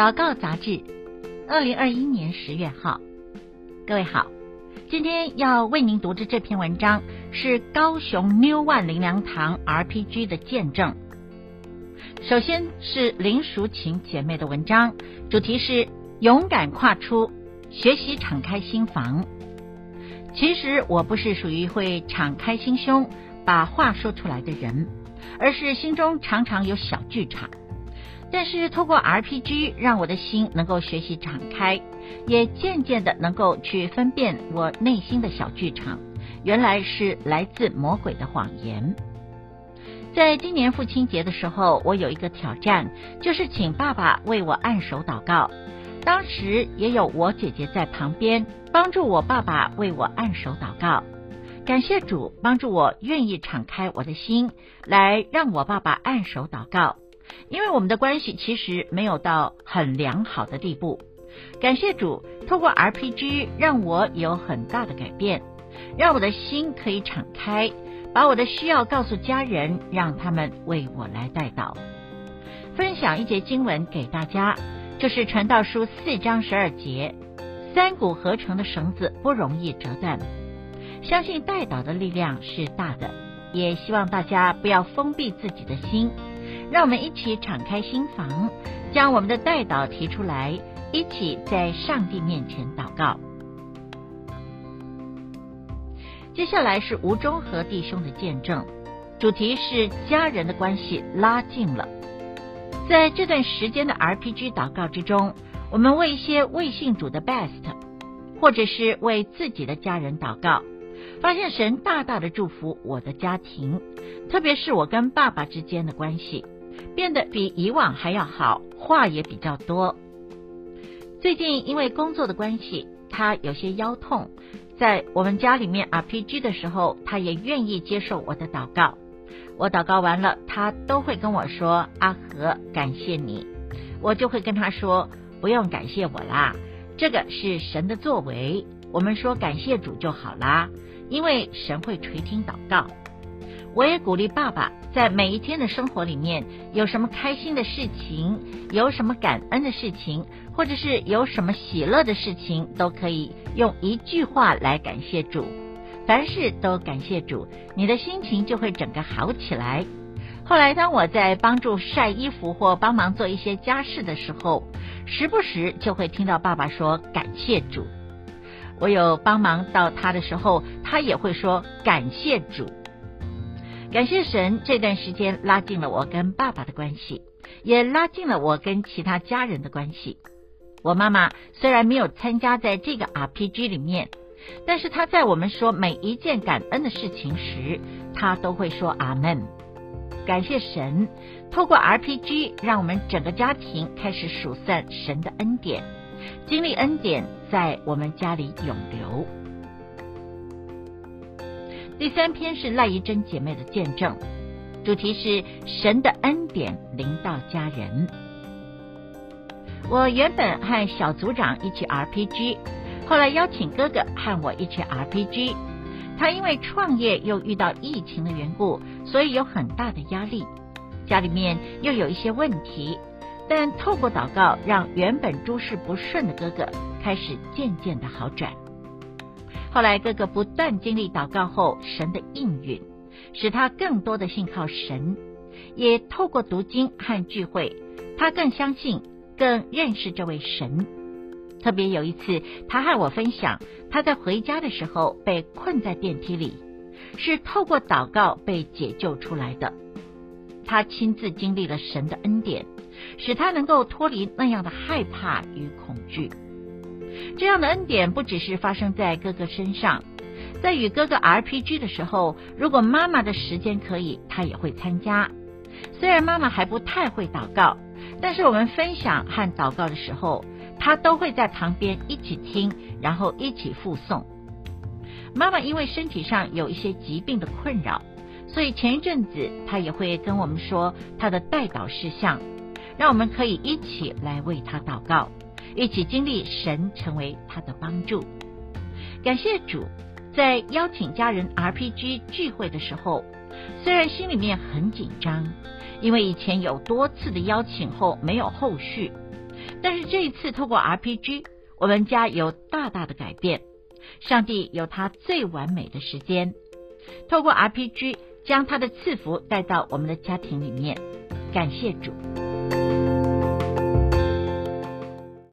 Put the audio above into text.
祷告杂志，二零二一年十月号。各位好，今天要为您读的这篇文章是高雄 New One 灵粮堂 RPG 的见证。首先是林淑琴姐妹的文章，主题是勇敢跨出，学习敞开心房。其实我不是属于会敞开心胸把话说出来的人，而是心中常常有小剧场。但是透过 RPG，让我的心能够学习敞开，也渐渐的能够去分辨我内心的小剧场，原来是来自魔鬼的谎言。在今年父亲节的时候，我有一个挑战，就是请爸爸为我按手祷告。当时也有我姐姐在旁边帮助我爸爸为我按手祷告。感谢主帮助我愿意敞开我的心，来让我爸爸按手祷告。因为我们的关系其实没有到很良好的地步。感谢主，透过 RPG 让我有很大的改变，让我的心可以敞开。把我的需要告诉家人，让他们为我来代祷。分享一节经文给大家，就是传道书四章十二节：三股合成的绳子不容易折断。相信代祷的力量是大的，也希望大家不要封闭自己的心，让我们一起敞开心房，将我们的代祷提出来，一起在上帝面前祷告。接下来是吴中和弟兄的见证，主题是家人的关系拉近了。在这段时间的 RPG 祷告之中，我们为一些未信主的 Best，或者是为自己的家人祷告，发现神大大的祝福我的家庭，特别是我跟爸爸之间的关系，变得比以往还要好，话也比较多。最近因为工作的关系，他有些腰痛。在我们家里面 RPG 的时候，他也愿意接受我的祷告。我祷告完了，他都会跟我说：“阿和，感谢你。”我就会跟他说：“不用感谢我啦，这个是神的作为。我们说感谢主就好啦，因为神会垂听祷告。”我也鼓励爸爸，在每一天的生活里面，有什么开心的事情，有什么感恩的事情，或者是有什么喜乐的事情，都可以用一句话来感谢主。凡事都感谢主，你的心情就会整个好起来。后来，当我在帮助晒衣服或帮忙做一些家事的时候，时不时就会听到爸爸说感谢主。我有帮忙到他的时候，他也会说感谢主。感谢神，这段时间拉近了我跟爸爸的关系，也拉近了我跟其他家人的关系。我妈妈虽然没有参加在这个 RPG 里面，但是她在我们说每一件感恩的事情时，她都会说阿门。感谢神，透过 RPG 让我们整个家庭开始数算神的恩典，经历恩典在我们家里永留。第三篇是赖怡珍姐妹的见证，主题是神的恩典临到家人。我原本和小组长一起 RPG，后来邀请哥哥和我一起 RPG。他因为创业又遇到疫情的缘故，所以有很大的压力，家里面又有一些问题。但透过祷告，让原本诸事不顺的哥哥开始渐渐的好转。后来，哥哥不断经历祷告后神的应允，使他更多的信靠神，也透过读经和聚会，他更相信、更认识这位神。特别有一次，他和我分享，他在回家的时候被困在电梯里，是透过祷告被解救出来的。他亲自经历了神的恩典，使他能够脱离那样的害怕与恐惧。这样的恩典不只是发生在哥哥身上，在与哥哥 RPG 的时候，如果妈妈的时间可以，他也会参加。虽然妈妈还不太会祷告，但是我们分享和祷告的时候，他都会在旁边一起听，然后一起复诵。妈妈因为身体上有一些疾病的困扰，所以前一阵子他也会跟我们说他的代祷事项，让我们可以一起来为他祷告。一起经历神成为他的帮助，感谢主，在邀请家人 RPG 聚会的时候，虽然心里面很紧张，因为以前有多次的邀请后没有后续，但是这一次透过 RPG，我们家有大大的改变。上帝有他最完美的时间，透过 RPG 将他的赐福带到我们的家庭里面。感谢主。